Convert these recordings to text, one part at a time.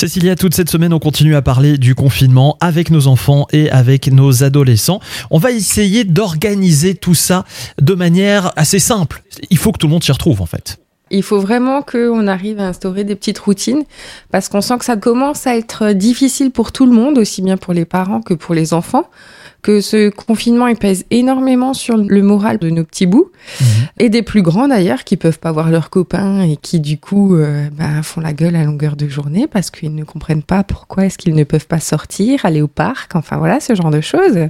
Cécilia, toute cette semaine, on continue à parler du confinement avec nos enfants et avec nos adolescents. On va essayer d'organiser tout ça de manière assez simple. Il faut que tout le monde s'y retrouve en fait. Il faut vraiment qu'on arrive à instaurer des petites routines parce qu'on sent que ça commence à être difficile pour tout le monde, aussi bien pour les parents que pour les enfants que ce confinement il pèse énormément sur le moral de nos petits bouts mhm. et des plus grands d'ailleurs qui peuvent pas voir leurs copains et qui du coup euh, bah, font la gueule à longueur de journée parce qu'ils ne comprennent pas pourquoi est-ce qu'ils ne peuvent pas sortir, aller au parc, enfin voilà ce genre de choses.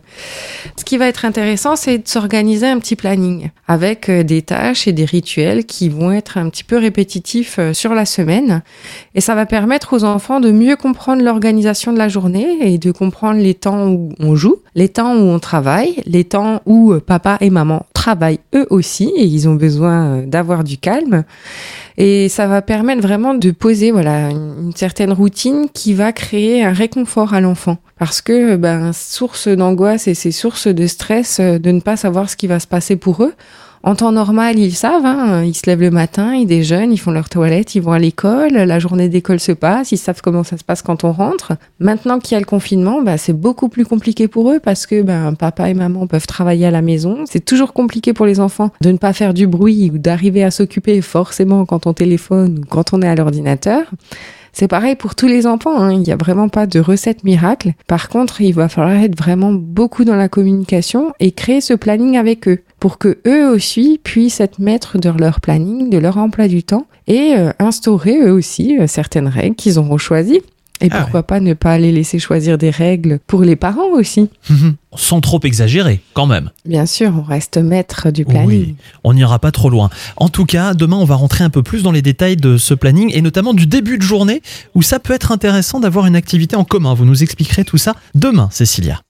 Ce qui va être intéressant, c'est de s'organiser un petit planning avec euh, des tâches et des rituels qui vont être un petit peu répétitifs euh, sur la semaine et ça va permettre aux enfants de mieux comprendre l'organisation de la journée et de comprendre les temps où on joue, les temps où on travaille, les temps où euh, papa et maman travaillent eux aussi et ils ont besoin euh, d'avoir du calme. Et ça va permettre vraiment de poser voilà une, certaine routine qui va créer un réconfort à l'enfant. Parce que ben source d'angoisse et c'est source de stress de ne pas savoir ce qui va se passer pour eux. En temps normal, ils savent, hein, ils se lèvent le matin, ils déjeunent, ils font leur toilette, ils vont à l'école, la journée d'école se passe, ils savent comment ça se passe quand on rentre. Maintenant qu'il y a le confinement, bah, c'est beaucoup plus compliqué pour eux parce que ben, papa et maman peuvent travailler à la maison. C'est toujours compliqué pour les enfants de ne pas faire du bruit ou d'arriver à s'occuper forcément quand on téléphone ou quand on est à l'ordinateur. C'est pareil pour tous les enfants, hein. il n'y a vraiment pas de recette miracle. Par contre, il va falloir être vraiment beaucoup dans la communication et créer ce planning avec eux pour que eux aussi puissent être maîtres de leur planning, de leur emploi du temps et euh, instaurer eux aussi euh, certaines règles qu'ils auront choisies. Et ah pourquoi pas ne pas les laisser choisir des règles pour les parents aussi Sans trop exagérer, quand même. Bien sûr, on reste maître du planning. Oui, on n'ira pas trop loin. En tout cas, demain, on va rentrer un peu plus dans les détails de ce planning et notamment du début de journée où ça peut être intéressant d'avoir une activité en commun. Vous nous expliquerez tout ça demain, Cécilia.